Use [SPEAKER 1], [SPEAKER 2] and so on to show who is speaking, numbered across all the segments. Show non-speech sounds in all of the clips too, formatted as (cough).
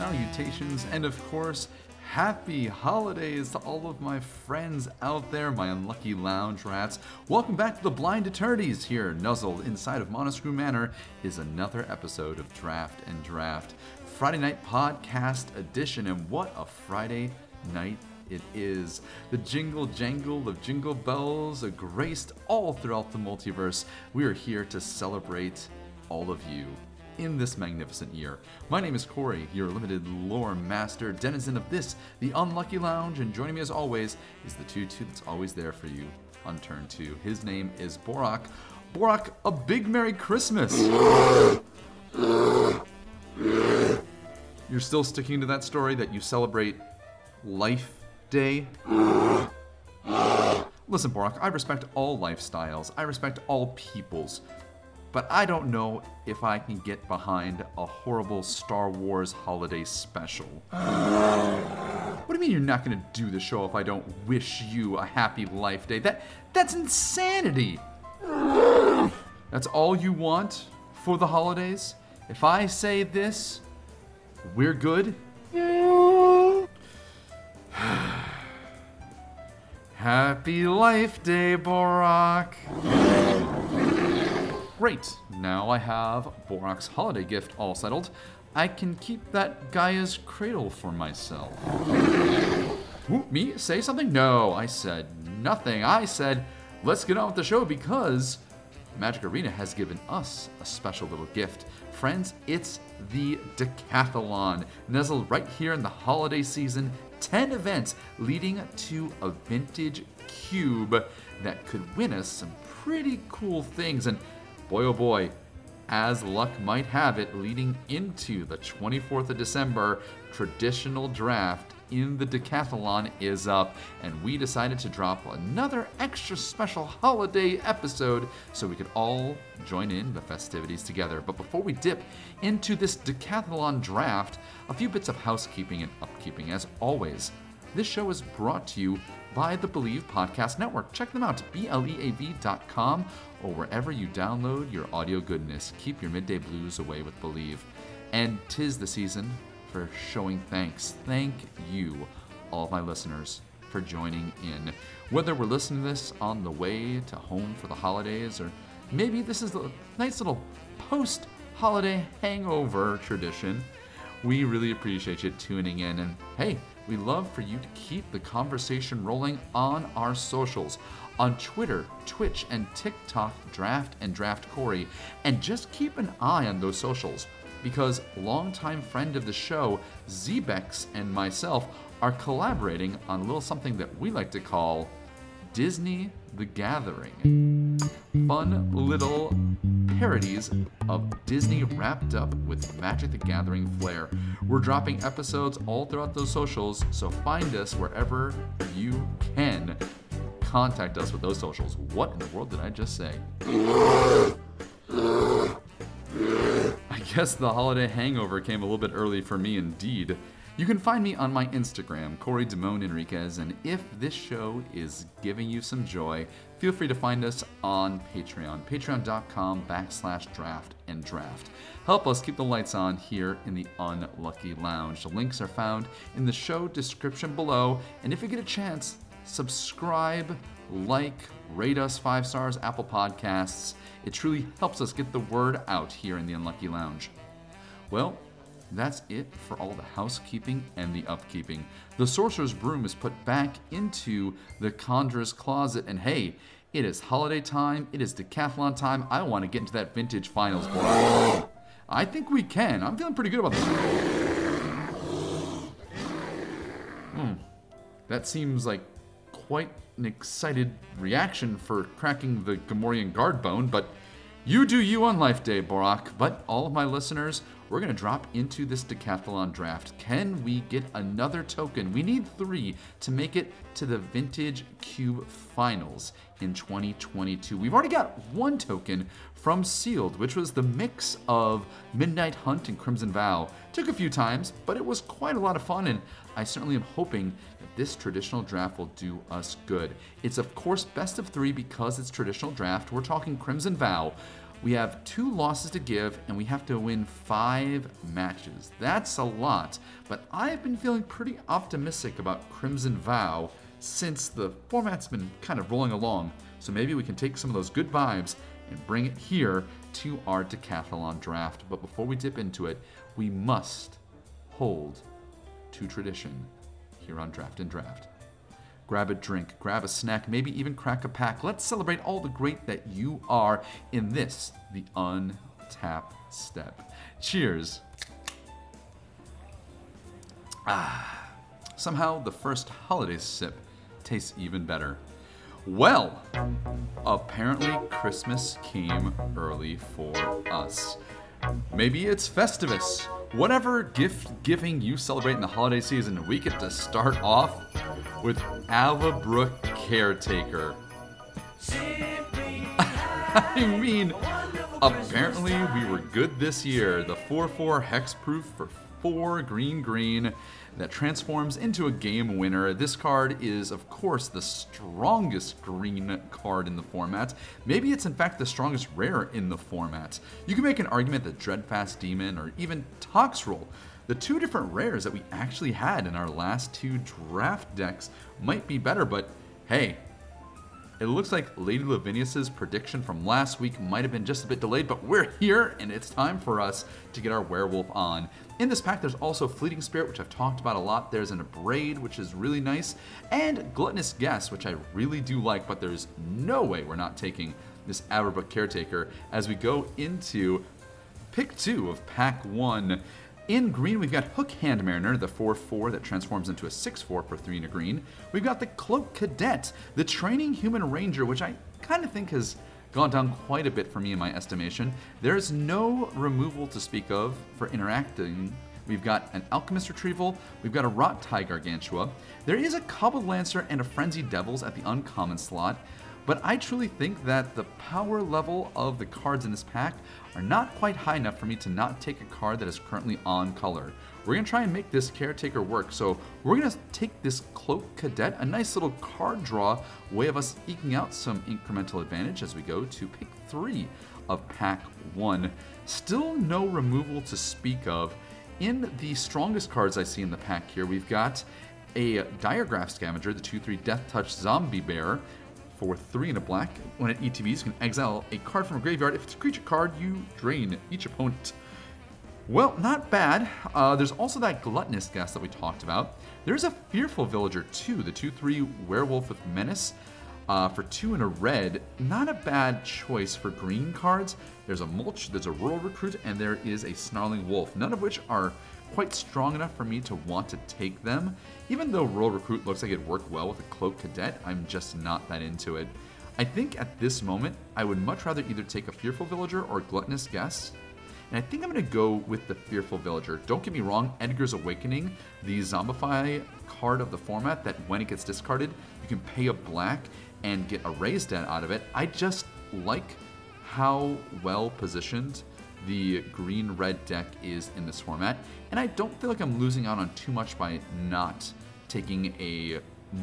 [SPEAKER 1] Salutations, and of course, happy holidays to all of my friends out there, my unlucky lounge rats. Welcome back to the Blind Eternities here, nuzzled inside of Monoscrew Manor, is another episode of Draft and Draft, Friday night podcast edition, and what a Friday night it is. The jingle jangle of jingle bells are graced all throughout the multiverse. We are here to celebrate all of you in this magnificent year. My name is Corey, your limited lore master, denizen of this, the Unlucky Lounge, and joining me as always is the tutu that's always there for you on turn two. His name is Borak. Borak, a big Merry Christmas! You're still sticking to that story that you celebrate Life Day? Listen, Borak, I respect all lifestyles, I respect all peoples. But I don't know if I can get behind a horrible Star Wars holiday special. (gasps) what do you mean you're not going to do the show if I don't wish you a happy life day? That that's insanity. (gasps) That's all you want for the holidays? If I say this, we're good? (sighs) Happy Life Day, Borak! Great, now I have Borak's holiday gift all settled. I can keep that Gaea's cradle for myself. Ooh, me? Say something? No, I said nothing. I said, let's get on with the show because Magic Arena has given us a special little gift. Friends, it's the Decathlon, nestled right here in the holiday season. 10 events leading to a vintage cube that could win us some pretty cool things. And boy oh boy, as luck might have it, leading into the 24th of December, traditional draft in the decathlon is up, and we decided to drop another extra special holiday episode so we could all join in the festivities together. But before we dip into this decathlon draft, a few bits of housekeeping and upkeeping as always. This show is brought to you by the BLEAV Podcast Network. Check them out, BLEAV.com, or wherever you download your audio goodness. Keep your midday blues away with Believe. And tis the season for showing thanks. Thank you, all my listeners, for joining in. Whether we're listening to this on the way to home for the holidays, or maybe this is a nice little post holiday hangover tradition, we really appreciate you tuning in. And hey, we love for you to keep the conversation rolling on our socials on Twitter, Twitch, and TikTok, Draft and Draft Corey. And just keep an eye on those socials because longtime friend of the show, Zebex, and myself are collaborating on a little something that we like to call Disney the Gathering. Fun little parodies of Disney wrapped up with Magic the Gathering flair. We're dropping episodes all throughout those socials, so find us wherever you can. Contact us with those socials. What in the world did I just say? I guess the holiday hangover came a little bit early for me indeed. You can find me on my Instagram, Corey Damone Enriquez, and if this show is giving you some joy, feel free to find us on Patreon, patreon.com backslash draft and draft. Help us keep the lights on here in the Unlucky Lounge. The links are found in the show description below, and if you get a chance, subscribe, like, rate us five stars, Apple Podcasts. It truly helps us get the word out here in the Unlucky Lounge. Well, that's it for all the housekeeping and the upkeeping. The sorcerer's broom is put back into the conjurer's closet, and hey, it is holiday time, it is decathlon time. I want to get into that vintage finals board. I think we can. I'm feeling pretty good about this. Hmm. That seems like quite an excited reaction for cracking the Gamorrean guard bone, but you do you on Life Day, Borak. But all of my listeners we're going to drop into this decathlon draft. Can we get another token? We need three to make it to the Vintage Cube Finals in 2022. We've already got one token from Sealed, which was the mix of Midnight Hunt and Crimson Vow. Took a few times, but it was quite a lot of fun, and I certainly am hoping this traditional draft will do us good. It's, of course, best of three because it's traditional draft. We're talking Crimson Vow. We have two losses to give, and we have to win five matches. That's a lot, but I've been feeling pretty optimistic about Crimson Vow since the format's been kind of rolling along. So maybe we can take some of those good vibes and bring it here to our decathlon draft. But before we dip into it, we must hold to tradition here on Draft and Draft. Grab a drink, grab a snack, maybe even crack a pack. Let's celebrate all the great that you are in this, the untapped step. Cheers. Ah, somehow the first holiday sip tastes even better. Well, apparently Christmas came early for us. Maybe it's Festivus. Whatever gift giving you celebrate in the holiday season, we get to start off with Avabruck Caretaker. (laughs) I mean, apparently we were good this year. The 4 4 hexproof for 4 green green that transforms into a game winner. This card is, of course, the strongest green card in the format. Maybe it's, in fact, the strongest rare in the format. You can make an argument that Dreadfeast Demon or even Toxrill, the two different rares that we actually had in our last two draft decks, might be better, but hey, it looks like Lady Lavinius's prediction from last week might have been just a bit delayed, but we're here and it's time for us to get our werewolf on. In this pack, there's also Fleeting Spirit, which I've talked about a lot. There's an Abrade, which is really nice, and Gluttonous Guest, which I really do like, but there's no way we're not taking this Avabruck Caretaker as we go into pick two of pack one. In green, we've got Hook Hand Mariner, the 4 4 that transforms into a 6 4 for 3 in a green. We've got the Cloak Cadet, the Training Human Ranger, which I kind of think has gone down quite a bit for me in my estimation. There's no removal to speak of for interacting. We've got an Alchemist Retrieval, we've got a Rot-Tide Gargantua. There is a Cobbled Lancer and a Frenzied Devils at the uncommon slot. But I truly think that the power level of the cards in this pack are not quite high enough for me to not take a card that is currently on color. We're to try and make this caretaker work, so we're to take this Cloak Cadet, a nice little card draw, way of us eking out some incremental advantage as we go to pick three of pack one. Still no removal to speak of. In the strongest cards I see in the pack here, we've got a Diregraf Scavenger, the 2 3 Death Touch Zombie Bear, for three and a black. When it ETBs, you can exile a card from a graveyard. If it's a creature card, you drain each opponent. Well, not bad. Uh, there's also that Gluttonous guest that we talked about. There's a Fearful Villager too, the 2-3 Werewolf with Menace. Uh, for two and a red, not a bad choice for green cards. There's a Mulch, there's a Rural Recruit, and there is a Snarling Wolf, none of which are quite strong enough for me to want to take them. Even though Rural Recruit looks like it worked well with a Cloak Cadet, I'm just not that into it. I think at this moment, I would much rather either take a Fearful Villager or Gluttonous Guest. And I think I'm going to go with the Fearful Villager. Don't get me wrong, Edgar's Awakening, the Zombify card of the format that when it gets discarded, you can pay a black and get a Raise Dead out of it. I just like how well positioned the green red deck is in this format, and I don't feel like I'm losing out on too much by not taking a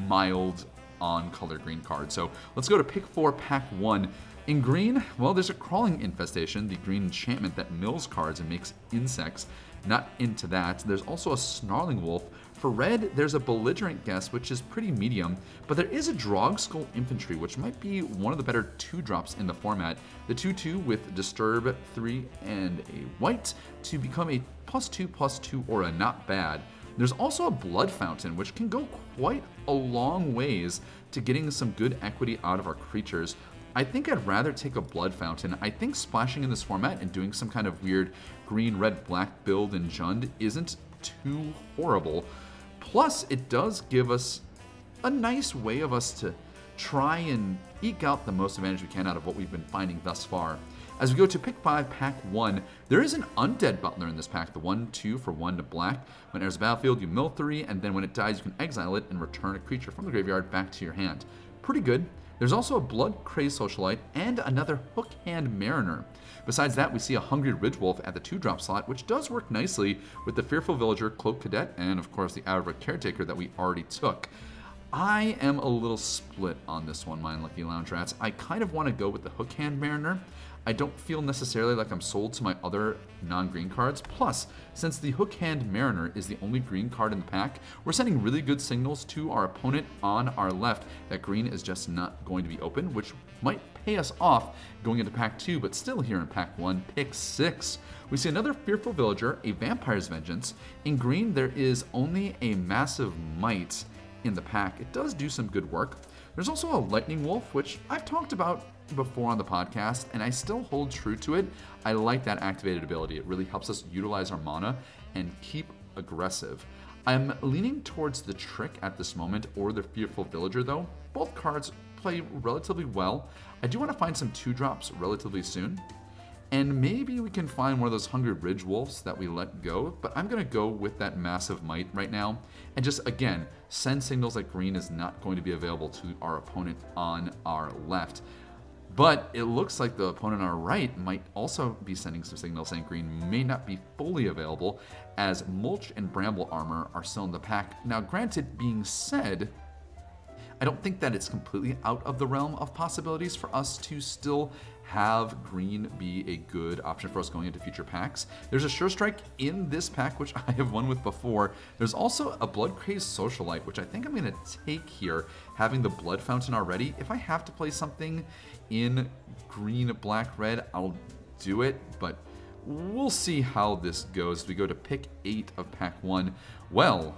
[SPEAKER 1] mild on color green card. So let's go to pick four, pack one. In green, well, there's a crawling infestation, the green enchantment that mills cards and makes insects. Not into that. There's also a snarling wolf for red, there's a belligerent guest, which is pretty medium, but there is a Drogskol Infantry, which might be one of the better two drops in the format. The 2 2 with Disturb 3 and a white to become a plus 2 plus 2 aura, not bad. There's also a Blood Fountain, which can go quite a long ways to getting some good equity out of our creatures. I think I'd rather take a Blood Fountain. I think splashing in this format and doing some kind of weird green, red, black build in Jund isn't too horrible. Plus, it does give us a nice way of us to try and eke out the most advantage we can out of what we've been finding thus far. As we go to pick 5, pack 1, there is an Undead Butler in this pack, the 1 2 for 1 to black. When it enters the battlefield, you mill 3, and then when it dies, you can exile it and return a creature from the graveyard back to your hand. Pretty good. There's also a Blood Crazed Socialite and another Hook Hand Mariner. Besides that, we see a Hungry ridge wolf at the 2 drop slot, which does work nicely with the Fearful Villager, Cloak Cadet, and of course the Avra Caretaker that we already took. I am a little split on this one, my Lucky Lounge Rats. I kind of want to go with the Hook Hand Mariner. I don't feel necessarily like I'm sold to my other non green cards. Plus, since the Hook Hand Mariner is the only green card in the pack, we're sending really good signals to our opponent on our left that green is just not going to be open, which might pay us off going into pack 2, but still here in pack 1, pick 6. We see another Fearful Villager, a Vampire's Vengeance. In green, there is only a Massive Might in the pack. It does do some good work. There's also a Lightning Wolf, which I've talked about before on the podcast, and I still hold true to it. I like that activated ability. It really helps us utilize our mana and keep aggressive. I'm leaning towards the Trick at this moment or the Fearful Villager, though. Both cards play relatively well. I do want to find some two drops relatively soon. And maybe we can find one of those Hungry Ridge Wolves that we let go, but I'm to go with that Massive Might right now. And just, again, send signals that green is not going to be available to our opponent on our left. But it looks like the opponent on our right might also be sending some signals saying green may not be fully available, as Mulch and Bramble Armor are still in the pack. Now, granted, being said, I don't think that it's completely out of the realm of possibilities for us to still have green be a good option for us going into future packs. There's a Sure Strike in this pack, which (laughs) I have won with before. There's also a Blood Crazed Socialite, which I think I'm going to take here, having the Blood Fountain already. If I have to play something in green, black, red, I'll do it, but we'll see how this goes. We go to pick 8 of pack 1. Well,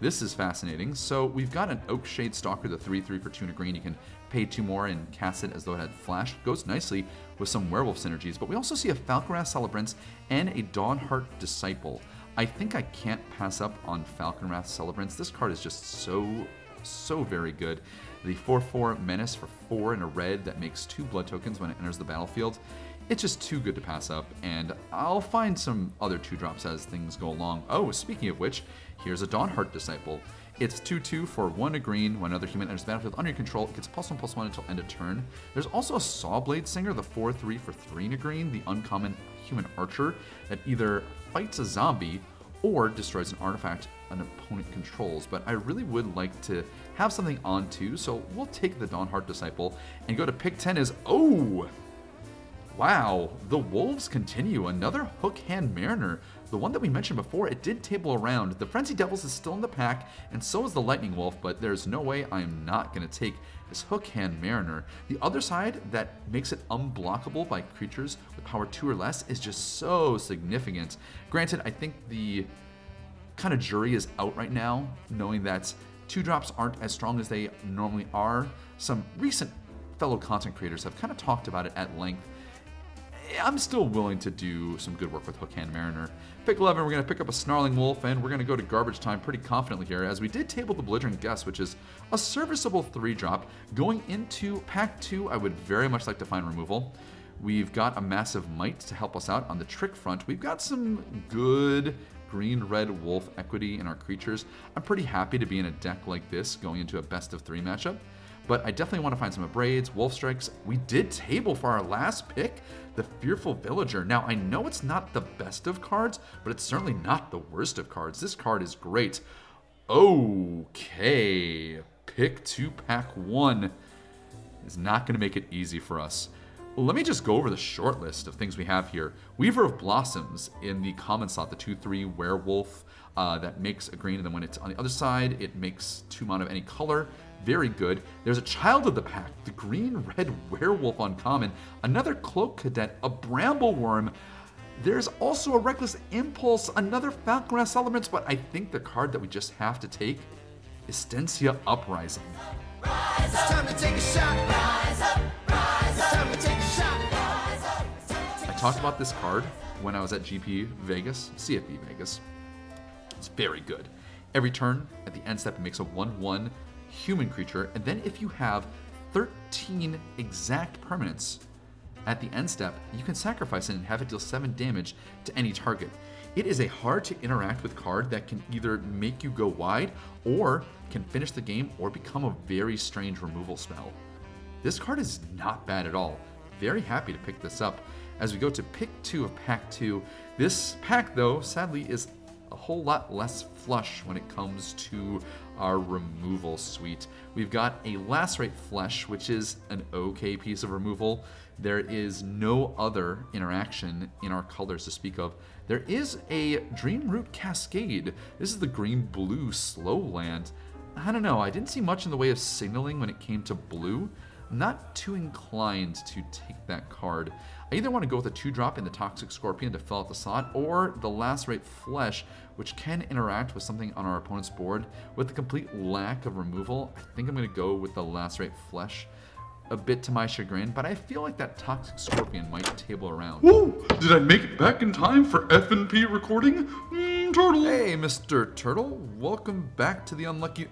[SPEAKER 1] this is fascinating. So we've got an Oak Shade Stalker, the 3-3 for 2 and a green. You can pay 2 more and cast it as though it had flash. Goes nicely with some werewolf synergies. But we also see a Falkenrath Celebrants and a Dawnhart Disciple. I think I can't pass up on Falkenrath Celebrants. This card is just so, so very good. The 4-4 Menace for 4 and a red that makes 2 blood tokens when it enters the battlefield it's just too good to pass up, and I'll find some other two drops as things go along. Oh, speaking of which, here's a Dawnhart Disciple. It's 2 2 for 1 a green. When another human enters the battlefield under your control, it gets plus 1 plus 1 until end of turn. There's also a Sawblade Slinger, the 4 3 for 3 a green, the uncommon human archer that either fights a zombie or destroys an artifact an opponent controls. But I really would like to have something on too, so we'll take the Dawnhart Disciple and go to pick 10 is. Oh! Wow, the Wolves continue. Another Hook Hand Mariner. The one that we mentioned before, it did table around. The Frenzy Devils is still in the pack, and so is the Lightning Wolf, but there's no way I am not going to take this Hook Hand Mariner. The other side that makes it unblockable by creatures with power 2 or less is just so significant. Granted, I think the kind of jury is out right now, knowing that two drops aren't as strong as they normally are. Some recent fellow content creators have kind of talked about it at length I'm still willing to do some good work with Hookhand Mariner. Pick 11, we're going to pick up a Snarling Wolf, and we're going to go to garbage time pretty confidently here, as we did table the Belligerent Guest, which is a serviceable 3 drop. Going into Pack 2, I would very much like to find removal. We've got a massive Might to help us out on the trick front. We've got some good green red wolf equity in our creatures. I'm pretty happy to be in a deck like this going into a best of three matchup but I definitely want to find some Abrades, Wolf Strikes. We did table for our last pick, the Fearful Villager. Now, I know it's not the best of cards, but it's certainly not the worst of cards. This card is great. Okay, pick two, pack one is not going to make it easy for us. Let me just go over the short list of things we have here. Weaver of Blossoms in the common slot, the 2 3 werewolf uh, that makes a green, and then when it's on the other side, it makes two mana of any color very good. There's a Child of the Pack, the Green (laughs) Red Werewolf on common, another Cloak Cadet, a Bramble Wurm. There's also a Reckless Impulse, another Falkenrath Elements, but I think the card that we just have to take is Stensia Uprising. I talked about this card when I was at GP Vegas, CFB Vegas. It's very good. Every turn, at the end step, it makes a 1 1 human creature, and then if you have 13 exact permanents, At the end step, you can sacrifice it and have it deal 7 damage to any target. It is a hard to interact with card that can either make you go wide or can finish the game or become a very strange removal spell. This card is not bad at all. Very happy to pick this up. As we go to pick two of pack two, this pack though, sadly, is a whole lot less flush when it comes to our removal suite. We've got a Lacerate Flesh, which is an okay piece of removal. There is no other interaction in our colors to speak of. There is a Dreamroot Cascade. This is the green blue slow land. I don't know, I didn't see much in the way of signaling when it came to blue. I'm not too inclined to take that card. I either want to go with a 2 drop in the Toxic Scorpion to fill out the slot, or the Lacerate Flesh, which can interact with something on our opponent's board. With the complete lack of removal, I think I'm going to go with the Lacerate Flesh. A bit to my chagrin, but I feel like that Toxic Scorpion might table around.
[SPEAKER 2] Whoa! Did I make it back in time for F&P recording? Mm, turtle!
[SPEAKER 1] Hey, Mr. Turtle, welcome back to the Unlucky.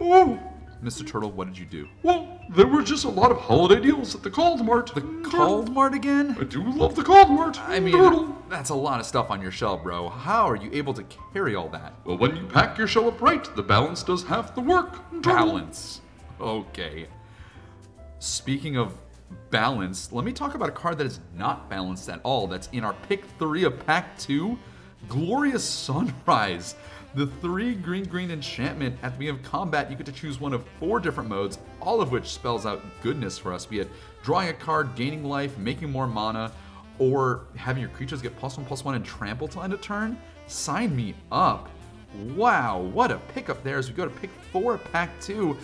[SPEAKER 2] Oh!
[SPEAKER 1] Mr. Turtle, what did you do?
[SPEAKER 2] Well, there were just a lot of holiday deals at the Called Mart.
[SPEAKER 1] The
[SPEAKER 2] Turtle.
[SPEAKER 1] Mart again?
[SPEAKER 2] I do love the Called Mart.
[SPEAKER 1] I mean,
[SPEAKER 2] Turtle.
[SPEAKER 1] that's a lot of stuff on your shelf, bro. How are you able to carry all that?
[SPEAKER 2] Well, when you pack your show up right, the balance does half the work. Turtle.
[SPEAKER 1] Balance. Okay. Speaking of balance, let me talk about a card that is not balanced at all. That's in our pick three of pack two Glorious Sunrise. The three green green enchantment. At the beginning of combat, you get to choose one of four different modes, all of which spells out goodness for us be it drawing a card, gaining life, making more mana, or having your creatures get plus one plus one and trample till end of turn. Sign me up. Wow, what a pickup there as we go to pick four pack two.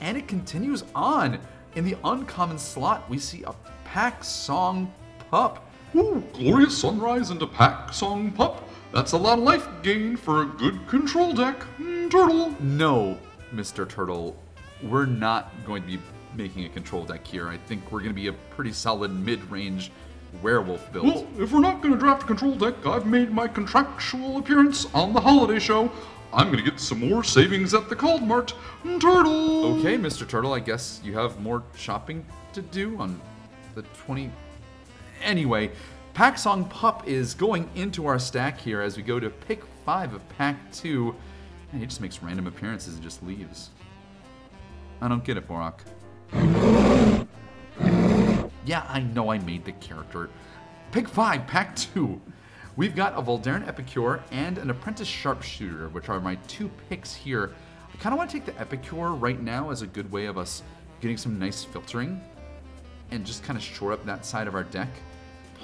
[SPEAKER 1] And it continues on. In the uncommon slot, we see a pack song pup.
[SPEAKER 2] Ooh, glorious sunrise and a pack song pup. That's a lot of life gain for a good control deck. Mm, turtle.
[SPEAKER 1] No, Mr. Turtle, we're not going to be making a control deck here. I think we're going to be a pretty solid mid range werewolf build.
[SPEAKER 2] Well, if we're not going to draft a control deck, I've made my contractual appearance on the holiday show. I'm going to get some more savings at the Cold Mart. Mm, Turtle.
[SPEAKER 1] Okay, Mr. Turtle, I guess you have more shopping to do on the 20. Anyway, Pack Song Pup is going into our stack here as we go to pick five of Pack Two. And he just makes random appearances and just leaves. I don't get it, Borak. Yeah, I know I made the character. Pick five, pack two. We've got a Voldaren Epicure and an Apprentice Sharpshooter, which are my two picks here. I kind of want to take the Epicure right now as a good way of us getting some nice filtering and just kind of shore up that side of our deck.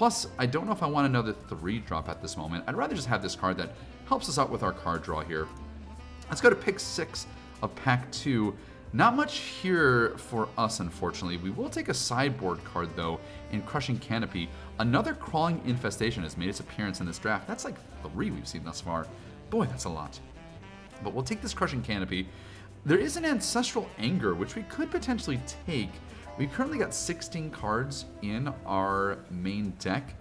[SPEAKER 1] Plus, I don't know if I want another three drop at this moment. I'd rather just have this card that helps us out with our card draw here. Let's go to pick six of pack two. Not much here for us, unfortunately. We will take a sideboard card, though, in Crushing Canopy. Another Crawling Infestation has made its appearance in this draft. That's like three we've seen thus far. Boy, that's a lot. But we'll take this Crushing Canopy. There is an Ancestral Anger, which we could potentially take. We currently got 16 cards in our main deck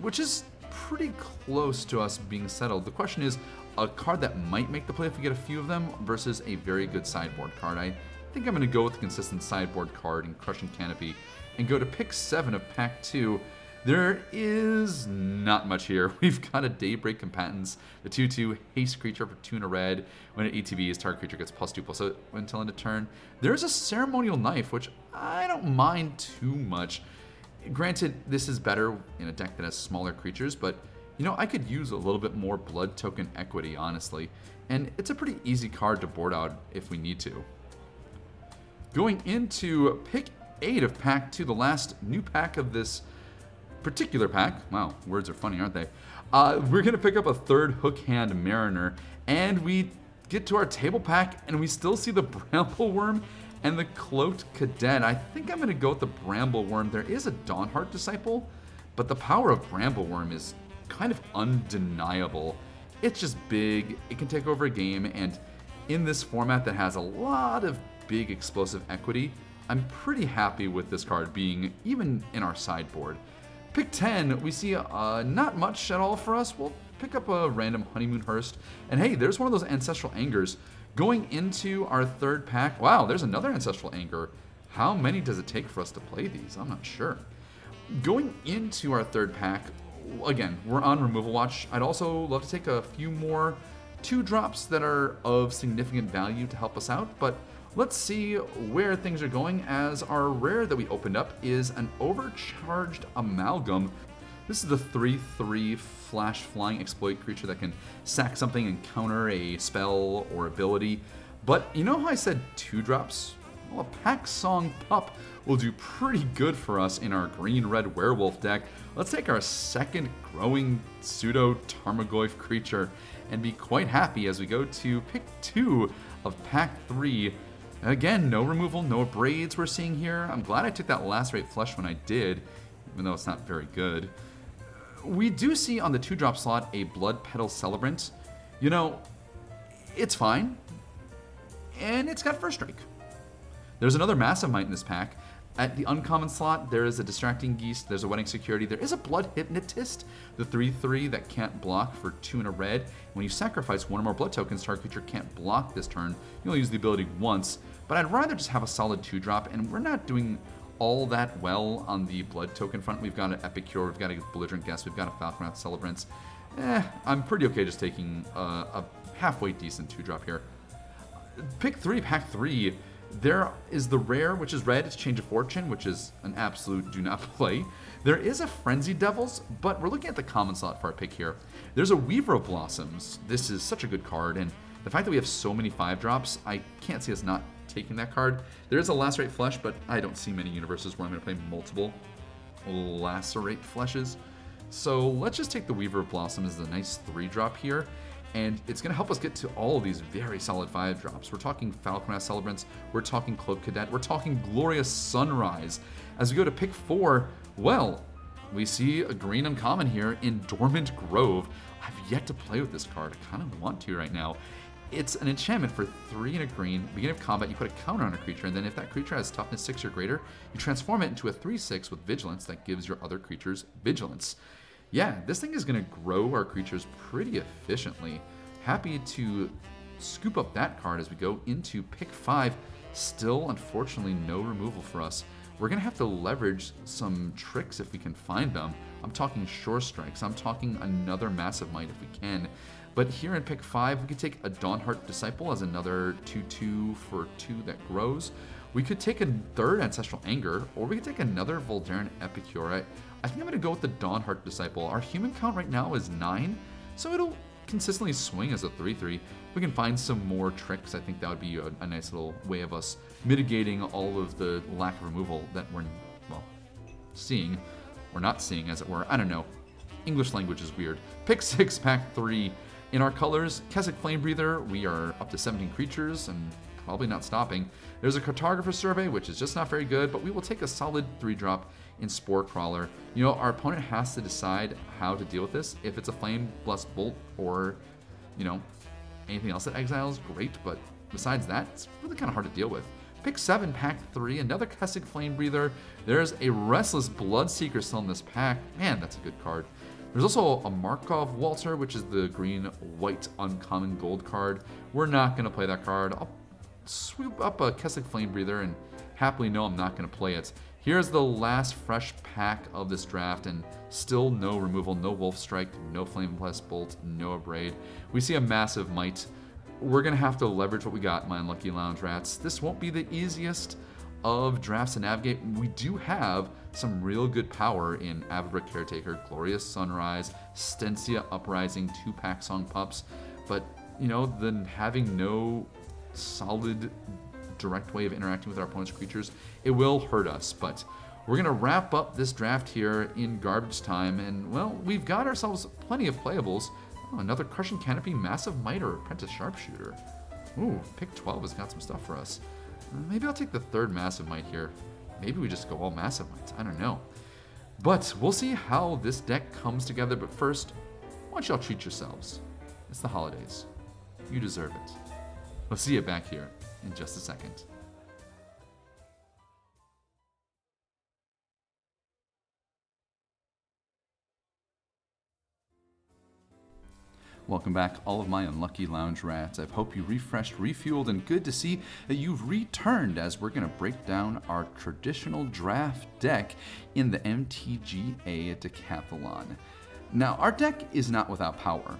[SPEAKER 1] which is pretty close to us being settled. The question is a card that might make the play if we get a few of them versus a very good sideboard card. I think I'm going to go with the consistent sideboard card in Crushing Canopy and go to pick seven of pack two. There is not much here. (laughs) We've got a Daybreak Combatants, the 2 2 haste creature for tuna red. When it ATBs, target creature gets plus 2 plus so until end of turn. There's a Ceremonial Knife, which I don't mind too much. Granted, this is better in a deck that has smaller creatures, but you know, I could use a little bit more blood token equity, honestly. And it's a pretty easy card to board out if we need to. Going into pick 8 of pack 2, the last new pack of this particular pack. Wow, words are funny, aren't they? Uh, we're going to pick up a third Hook Hand Mariner, and we get to our table pack, and we still see the (laughs) bramble wurm and the Cloaked Cadet. I think I'm going to go with the bramble wurm. There is a Dawnhart Disciple, but the power of bramble wurm is kind of undeniable. It's just big, it can take over a game, and in this format that has a lot of big explosive equity, I'm pretty happy with this card being even in our sideboard. Pick 10, we see uh, not much at all for us. We'll pick up a random Honeymoon Hearse. And hey, there's one of those Ancestral Angers. Going into our third pack, wow, there's another Ancestral Anger. How many does it take for us to play these? I'm not sure. Going into our third pack, again, we're on removal watch. I'd also love to take a few more two drops that are of significant value to help us out, but let's see where things are going as our rare that we opened up is an overcharged amalgam. This is the 3 3 flash flying exploit creature that can sack something and counter a spell or ability. But you know how I said two drops? Well, a Pack Song Pup will do pretty good for us in our green red werewolf deck. Let's take our second growing pseudo Tarmogoyf creature and be quite happy as we go to pick two of pack three. Again, no removal, no braids we're seeing here. I'm glad I took that Lacerate Flesh when I did, even though it's not very good. We do see on the two drop slot a Blood Petal Celebrant. You know, it's fine, and it's got First Strike. There's another Massive Might in this pack. At the uncommon slot, there is a Distracting Geist, there's a Wedding Security, there is a Blood Hypnotist, the 3 3 that can't block for 2 in a red. When you sacrifice one or more blood tokens, target creature can't block this turn. You only use the ability once, but I'd rather just have a solid 2 drop, and we're not doing all that well on the blood token front. We've got an Epicure, we've got a Belligerent Guest, we've got a Falkenrath Celebrants. Eh, I'm pretty okay just taking a, a halfway decent 2 drop here. Pick 3, pack 3 there is the rare, which is red, it's Change of Fortune, which is an absolute do not (laughs) play. There is a Frenzy Devils, but we're looking at the common slot for our pick here. There's a Weaver of Blossoms. This is such a good card, and the fact that we have so many 5 drops, I can't see us not taking that card. There is a Lacerate Flesh, but I don't see many universes where I'm going to play multiple Lacerate Fleshes. So let's just take the Weaver of Blossoms as a nice 3 drop here and it's going to help us get to all of these very solid five drops. We're talking Falkenrath Celebrants, we're talking Cloak Cadet, we're talking Glorious Sunrise. As we go to pick four, well, we see a green uncommon here in Dormant Grove. I've yet to play with this card. I kind of want to right now. It's an enchantment for three and a green. Beginning of combat, you put a counter on a creature, and then if that creature has toughness six or greater, you transform it into a 3 6 with vigilance that gives your other creatures vigilance yeah, this thing is going to grow our creatures pretty efficiently. Happy to scoop up that card as we go into pick five. Still, unfortunately, no removal for us. We're going to have to leverage some tricks if we can find them. I'm talking Sure Strikes. I'm talking another Massive Might if we can. But here in pick five, we could take a Dawnhart Disciple as another 2 2 for 2 that grows. We could take a third Ancestral Anger, or we could take another Voldaren Epicure. I think I'm going to go with the Dawnhart Disciple. Our human count right now is 9, so it'll consistently swing as a 3 3. If we can find some more tricks, I think that would be a, a, nice little way of us mitigating all of the lack of removal that we're, well, seeing, or not seeing, as it were. I don't know. English language is weird. Pick 6, pack 3. In our colors, Kessig Flame Breather, we are up to 17 creatures and probably not stopping. There's a Cartographer Survey, which is just not very good, but we will take a solid 3 drop in Spore Crawler. You know, our opponent has to decide how to deal with this. If it's a Flame Blessed Bolt or, you know, anything else that exiles, great, but besides that, it's really kind of hard to deal with. Pick 7, pack 3, another Kessig Flame Breather. There's a Restless Bloodseeker still in this pack. Man, that's a good card. There's also a Markov Waltzer, which is the green, white, uncommon gold card. We're not going to play that card. I'll swoop up a Kessig Flame Breather and happily know I'm not going to play it. Here's the last fresh pack of this draft, and still no removal, no Wolf Strike, no Flame Blessed Bolt, no Abrade. We see a massive might. We're gonna have to leverage what we got, my unlucky lounge rats. This won't be the easiest of drafts to navigate. We do have some real good power in Avabruck Caretaker, Glorious Sunrise, Stensia Uprising, two Pack Song Pups, but you know, then having no solid direct way of interacting with our opponent's creatures, it will hurt us. But we're going to wrap up this draft here in garbage time, and well, we've got ourselves plenty of playables. Oh, another Crushing Canopy, Massive Miter, Apprentice Sharpshooter. Ooh, pick 12 has got some stuff for us. Uh, maybe I'll take the third Massive Might here. Maybe we just go all Massive Mights. I don't know. But we'll see how this deck comes together. But first, why don't y'all treat yourselves? It's the holidays. You deserve it. We'll see you back here in just a second. Welcome back, all of my unlucky lounge rats. I hope you refreshed, refueled, and good to see that you've returned as we're going to break down our traditional draft deck in the MTGA Decathlon. Now, our deck is not without power.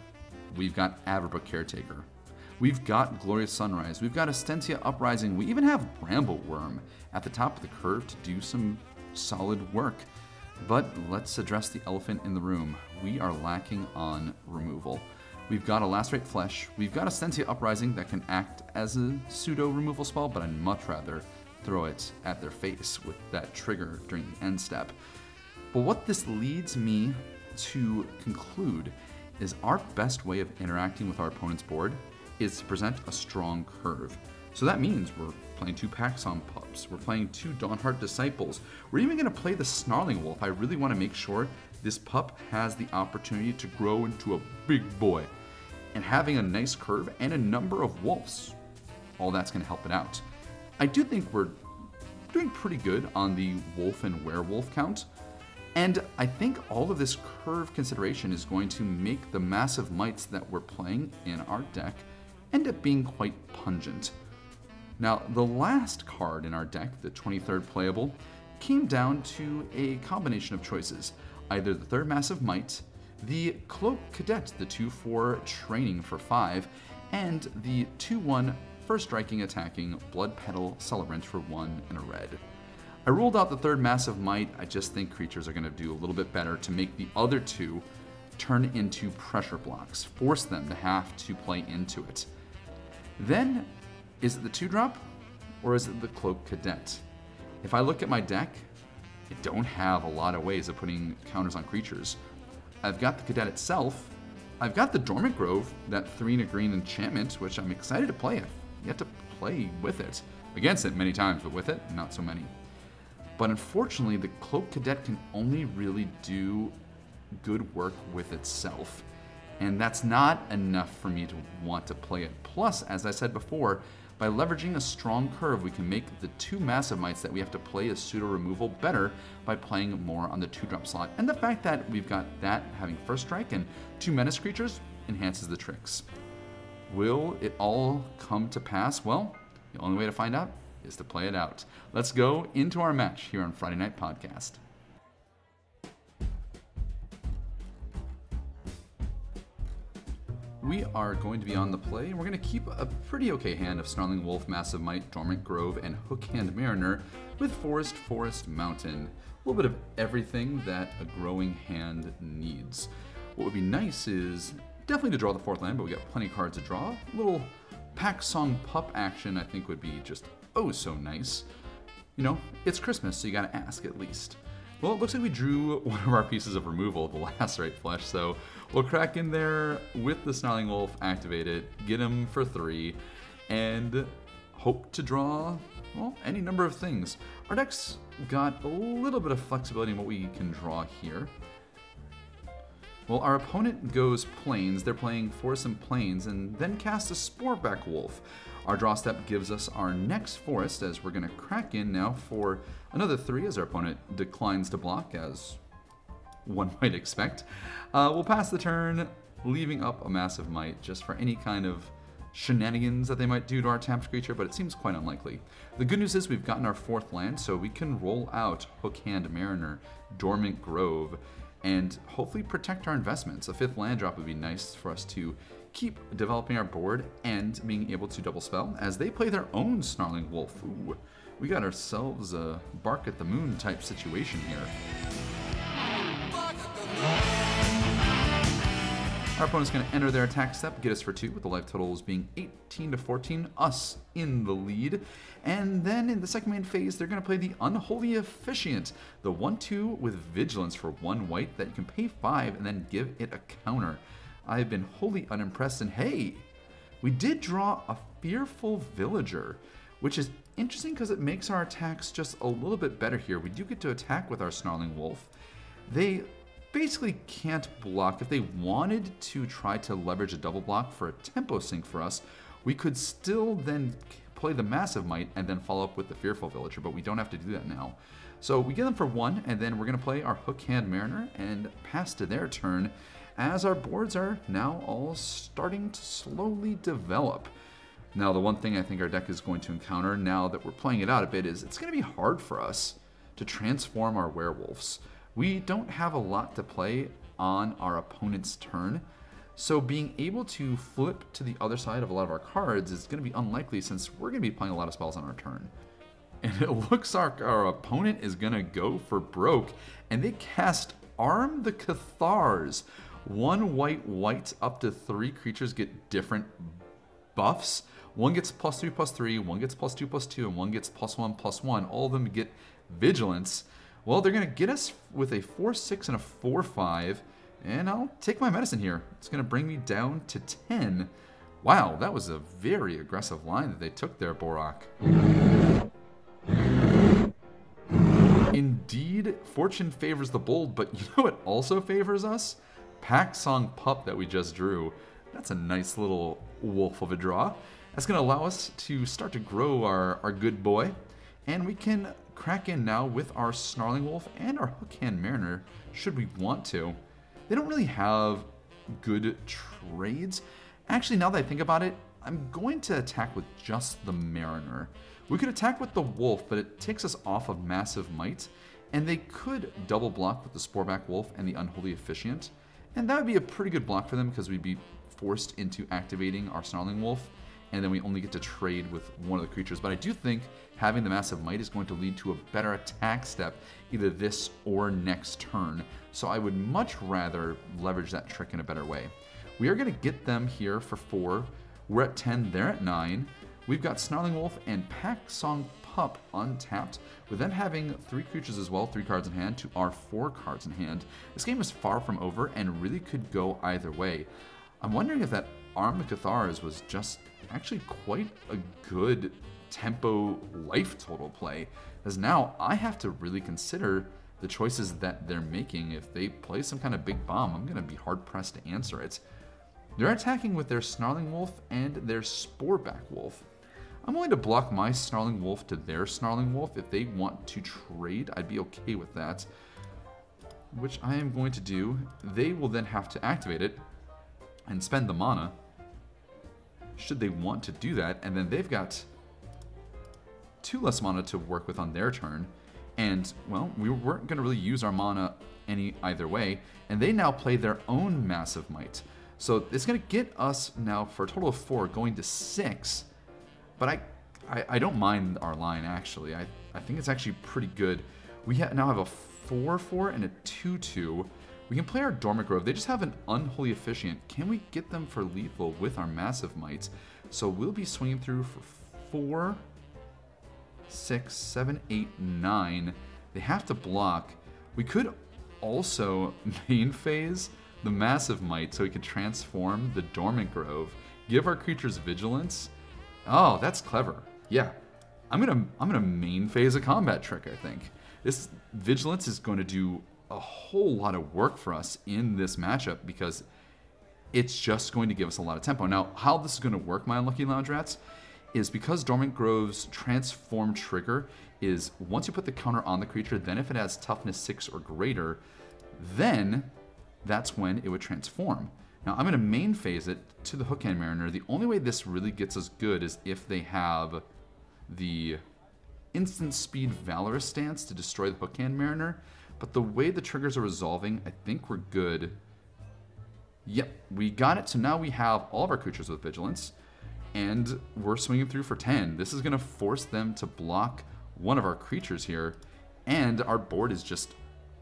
[SPEAKER 1] We've got Avabruck Caretaker. We've got Glorious Sunrise. We've got a Stensia Uprising. We even have Bramble Wurm at the top of the curve to do some solid work. But let's address the elephant in the room. We are lacking on removal. We've got a Lacerate Flesh. We've got a Stensia Uprising that can act as a pseudo removal spell, but I'd much rather throw it at their face with that trigger during the end step. But what this leads me to conclude is our best way of interacting with our opponent's board is to present a strong curve. So that means we're playing two Packsong Pups, we're playing two Dawnhart Disciples, we're even going to play the Snarling Wolf. I really want to make sure this pup has the opportunity to grow into a big boy and having a nice curve and a number of wolves. All that's going to help it out. I do think we're doing pretty good on the wolf and werewolf count. And I think all of this curve consideration is going to make the massive mights that we're playing in our deck end up being quite pungent. Now, the last card in our deck, the 23rd playable, came down to a combination of choices either the third massive might, the Cloak Cadet, the 2 4 training for 5, and the 2 1 first striking attacking Blood Petal Celebrant for 1 and a red. I ruled out the third Massive Might, I just think creatures are going to do a little bit better to make the other two turn into pressure blocks, force them to have to play into it. Then, is it the 2 drop, or is it the Cloak Cadet? If I look at my deck, I don't have a lot of ways of putting counters on creatures. I've got the Cadet itself. I've got the Dormant Grove, that 3 and a green enchantment, which I'm excited to play. I've yet to play with it. Against it many times, but with it, not so many. But unfortunately, the Cloak Cadet can only really do good work with itself. And that's not enough for me to want to play it. Plus, as I said before, by leveraging a strong curve, we can make the two massive mights that we have to play as pseudo removal better by playing more on the two drop slot. And the fact that we've got that having first strike and two menace creatures enhances the tricks. Will it all come to pass? Well, the only way to find out is to play it out. Let's go into our match here on Friday Night Podcast. We are going to be on the play, and we're going to keep a pretty okay hand of Snarling Wolf, Massive Might, Dormant Grove, and Hookhand Mariner with Forest, Forest, Mountain. A little bit of everything that a growing hand needs. What would be nice is definitely to draw the fourth land, but we got plenty of cards to draw. A little pack song pup action, I think, would be just oh so nice. You know, it's Christmas, so you gotta ask at least. Well, it looks like we drew (laughs) one of our pieces of removal, the Lacerate Flesh, so we'll crack in there with the Snarling Wolf, activate it, get him for three, and hope to draw, well, any number of things. Our deck's got a little bit of flexibility in what we can draw here. Well, our opponent goes Plains, they're playing Forest and Plains, and then cast a Sporeback Wolf. Our draw step gives us our next forest as we're going to crack in now for another three as our opponent declines to block, as one (laughs) might expect. Uh, we'll pass the turn, leaving up a massive might just for any kind of shenanigans that they might do to our tapped creature, but it seems quite unlikely. The good news is we've gotten our fourth land, so we can roll out Hookhand Mariner, Dormant Grove, and hopefully protect our investments. A fifth land drop would be nice for us to keep developing our board and being able to double spell as they play their own Snarling Wolf. Ooh, we got ourselves a bark at the moon type situation here. Our opponent's going to enter their attack step, get us for two, with the life totals being 18 to 14, us in the lead. And then in the second main phase, they're going to play the Unholy Officiant, the 1 2 with Vigilance for one white that you can pay 5 and then give it a counter. I've been wholly unimpressed. And hey, we did draw a fearful villager, which is interesting because it makes our attacks just a little bit better here. We do get to attack with our snarling wolf. They basically can't block. If they wanted to try to leverage a double block for a tempo sync for us, we could still then play the massive might and then follow up with the fearful villager, but we don't have to do that now. So we get them for one, and then we're going to play our hook hand mariner and pass to their turn as our boards are now all starting to slowly develop. Now, the one thing I think our deck is going to encounter now that we're playing it out a bit is it's going to be hard for us to transform our werewolves. We don't have a lot to play on our opponent's turn, so being able to flip to the other side of a lot of our cards is going to be unlikely since we're going to be playing a lot of spells on our turn. (laughs) And it looks like our opponent is going to go for broke, and they cast Arm the Cathars. One white, white, up to three creatures get different buffs. One gets plus three, plus three, one gets plus two, plus two, and one gets plus one, plus one. All of them get vigilance. Well, they're going to get us with a 4 6 and a 4 5, and I'll take my medicine here. It's going to bring me down to 10. Wow, that was a very aggressive line that they took there, Borak. Indeed, fortune favors the bold, but (laughs) you know what also favors us? Packsong Pup that we just drew. That's a nice little wolf of a draw. That's going to allow us to start to grow our, our good boy. And we can crack in now with our Snarling Wolf and our Hookhand Mariner, should we want to. They don't really have good trades. Actually, now that I think about it, I'm going to attack with just the Mariner. We could attack with the Wolf, but it takes us off of Massive Might, and they could double block with the Sporeback Wolf and the Unholy Officiant, and that would be a pretty good block for them because we'd be forced into activating our Snarling Wolf, and then we only get to trade with one of the creatures. But I do think having the Massive Might is going to lead to a better attack step either this or next turn, so I would much rather leverage that trick in a better way. We are going to get them here for 4. We're at 10, they're at 9. We've got Snarling Wolf and Packsong Pup untapped, with them having three creatures as well, three cards in hand, to our four cards in hand. This game is far from over and really could go either way. I'm wondering if that Arm the Cathars was just actually quite a good tempo life total play, as now I have to really consider the choices that they're making. If they play some kind of big bomb, I'm going to be hard pressed to answer it. They're attacking with their Snarling Wolf and their Sporeback Wolf. I'm willing to block my Snarling Wolf to their Snarling Wolf. If they want to trade, I'd be okay with that. Which I am going to do. They will then have to activate it and spend the mana. Should they want to do that, and then they've got two less mana to work with on their turn. And, well, we weren't going to really use our mana any either way. And they now play their own Massive Might. So it's going to get us now, for a total of four, going to six but I, I, I don't mind our line actually. I, I think it's actually pretty good. We ha- now have a 4 4 and a 2 2. We can play our Dormant Grove. They just have an Unholy Officiant. Can we get them for lethal with our Massive Mights? So we'll be swinging through for 4, 6, 7, 8, 9. They have to block. We could also (laughs) main phase the Massive Might so we can transform the Dormant Grove, give our creatures Vigilance, Oh, that's clever. Yeah. I'm gonna I'm gonna main phase a combat trick, I think. This vigilance is going to do a whole lot of work for us in this matchup because it's just going to give us a lot of tempo. Now, how this is going to work, my unlucky lounge rats, is because Dormant Grove's transform trigger is once you put the counter on the creature, then if it has toughness six or greater, then that's when it would transform. Now I'm going to main phase it to the Hookhand Mariner. The only way this really gets us good is if they have the instant speed Valorous stance to destroy the Hookhand Mariner. But the way the triggers are resolving, I think we're good. Yep, we got it. So now we have all of our creatures with Vigilance. And we're swinging through for 10. This is going to force them to block one of our creatures here. And our board is just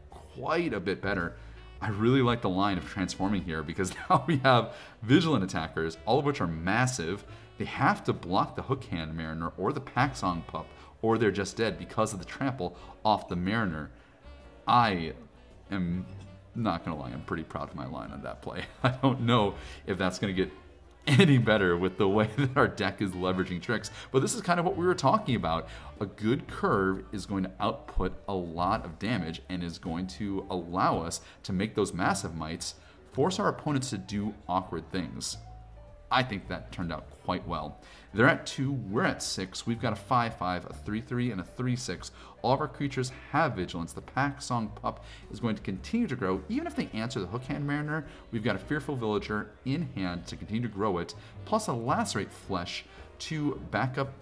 [SPEAKER 1] quite a bit better. I really like the line of transforming here because (laughs) now we have vigilant attackers, all of which are massive. They have to block the Hookhand Mariner or the Packsong Pup, or they're just dead because of the trample off the Mariner. I am not gonna lie, I'm pretty proud of my line on that play. (laughs) I don't know if that's gonna get any better with the way that our deck is leveraging tricks. But this is kind of what we were talking about. A good curve is going to output a lot of damage and is going to allow us to make those massive mights force our opponents to do awkward things. I think that turned out quite well. They're at 2, we're at 6. We've got a 5 5, a 3 3, and a 3 6. All of our creatures have vigilance. The Packsong Pup is going to continue to grow. Even if they answer the Hookhand Mariner, we've got a Fearful Villager in hand to continue to grow it, plus a Lacerate Flesh to back up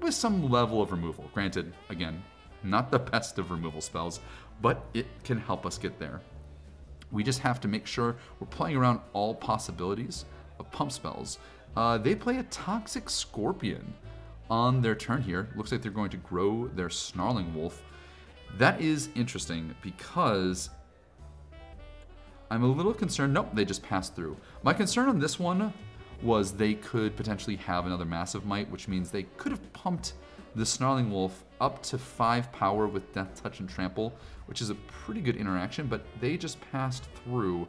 [SPEAKER 1] with some level of removal. Granted, again, not the best of removal spells, but it can help us get there. We just have to make sure we're playing around all possibilities of pump spells. Uh, they play a Toxic Scorpion on their turn here. Looks like they're going to grow their Snarling Wolf. That is interesting because I'm a little concerned. Nope, they just passed through. My concern on this one was they could potentially have another Massive Might, which means they could have pumped the Snarling Wolf up to 5 power with Death Touch and Trample, which is a pretty good interaction, but they just passed through,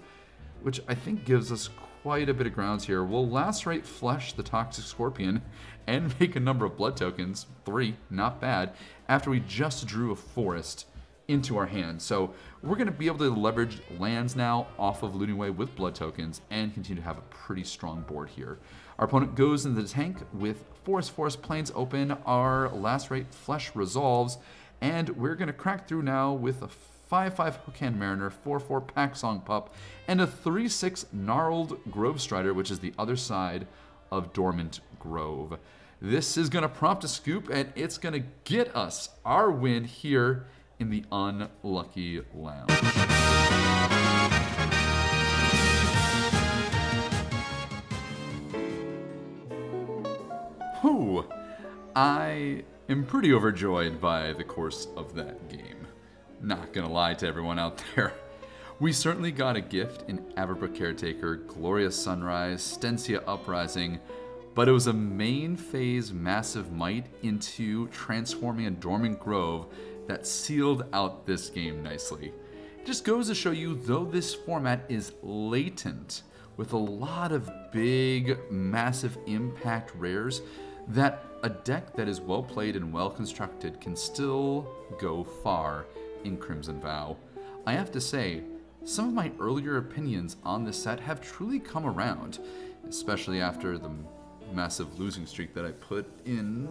[SPEAKER 1] which I think gives us quite a bit of grounds here. We'll lacerate Flesh the Toxic Scorpion and (laughs) make a number of blood tokens, three, not bad, after we just drew a forest into our hand. So we're going to be able to leverage lands now off of Looting Way with blood tokens and continue to have a pretty strong board here. Our opponent goes into the tank with Forest Forest Plains open, our Lacerate Flesh resolves, and we're going to crack through now with a 5 5 Hookhand Mariner, 4 4 Packsong Pup, and a 3 6 Gnarled Grove Strider, which is the other side of Dormant Grove. This is going to prompt a scoop, and it's going to get us our win here in the Unlucky Lounge. Whew. I am pretty overjoyed by the course of that game. Not gonna lie to everyone out there. (laughs) We certainly got a gift in Avabruck Caretaker, Glorious Sunrise, Stensia Uprising, but it was a main phase massive might into transforming a dormant grove that sealed out this game nicely. It just goes to show you, though this format is latent with a lot of big, massive impact rares, that a deck that is well played and well constructed can still go far in Crimson Vow. I have to say, some of my earlier opinions on this set have truly come around, especially after the massive losing streak that I put in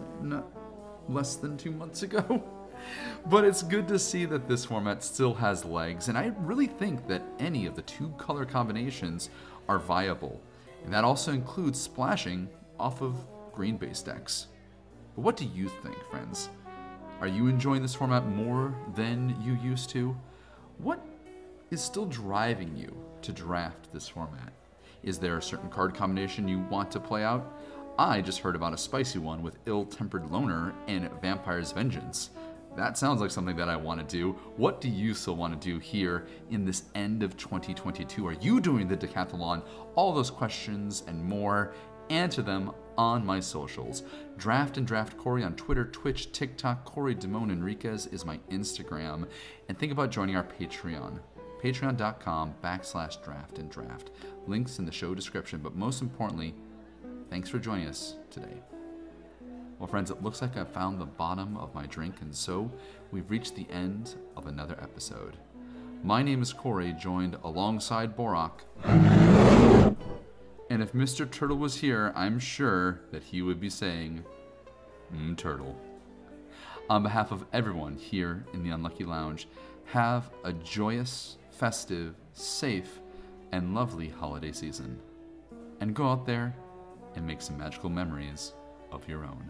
[SPEAKER 1] less than two months ago. (laughs) but it's good to see that this format still has legs, and I really think that any of the two color combinations are viable. And that also includes splashing off of green base decks. But what do you think, friends? Are you enjoying this format more than you used to? What is still driving you to draft this format? Is there a certain card combination you want to play out? I just heard about a spicy one with Ill Tempered Loner and Vampire's Vengeance. That sounds like something that I want to do. What do you still want to do here in this end of 2022? Are you doing the decathlon? All those questions and more, answer them on my socials. Draft and Draft Corey on Twitter, Twitch, TikTok. Corey Damone Enriquez is my Instagram. And think about joining our Patreon. Patreon.com backslash draft and draft. Links in the show description. But most importantly, thanks for joining us today. Well, friends, it looks like I've found the bottom of my drink, and so we've reached the end of another episode. My name is Corey, joined alongside Borak. And if Mr. Turtle was here, I'm sure that he would be saying, mm, Turtle. On behalf of everyone here in the Unlucky Lounge, have a joyous, festive, safe, and lovely holiday season. And go out there and make some magical memories of your own.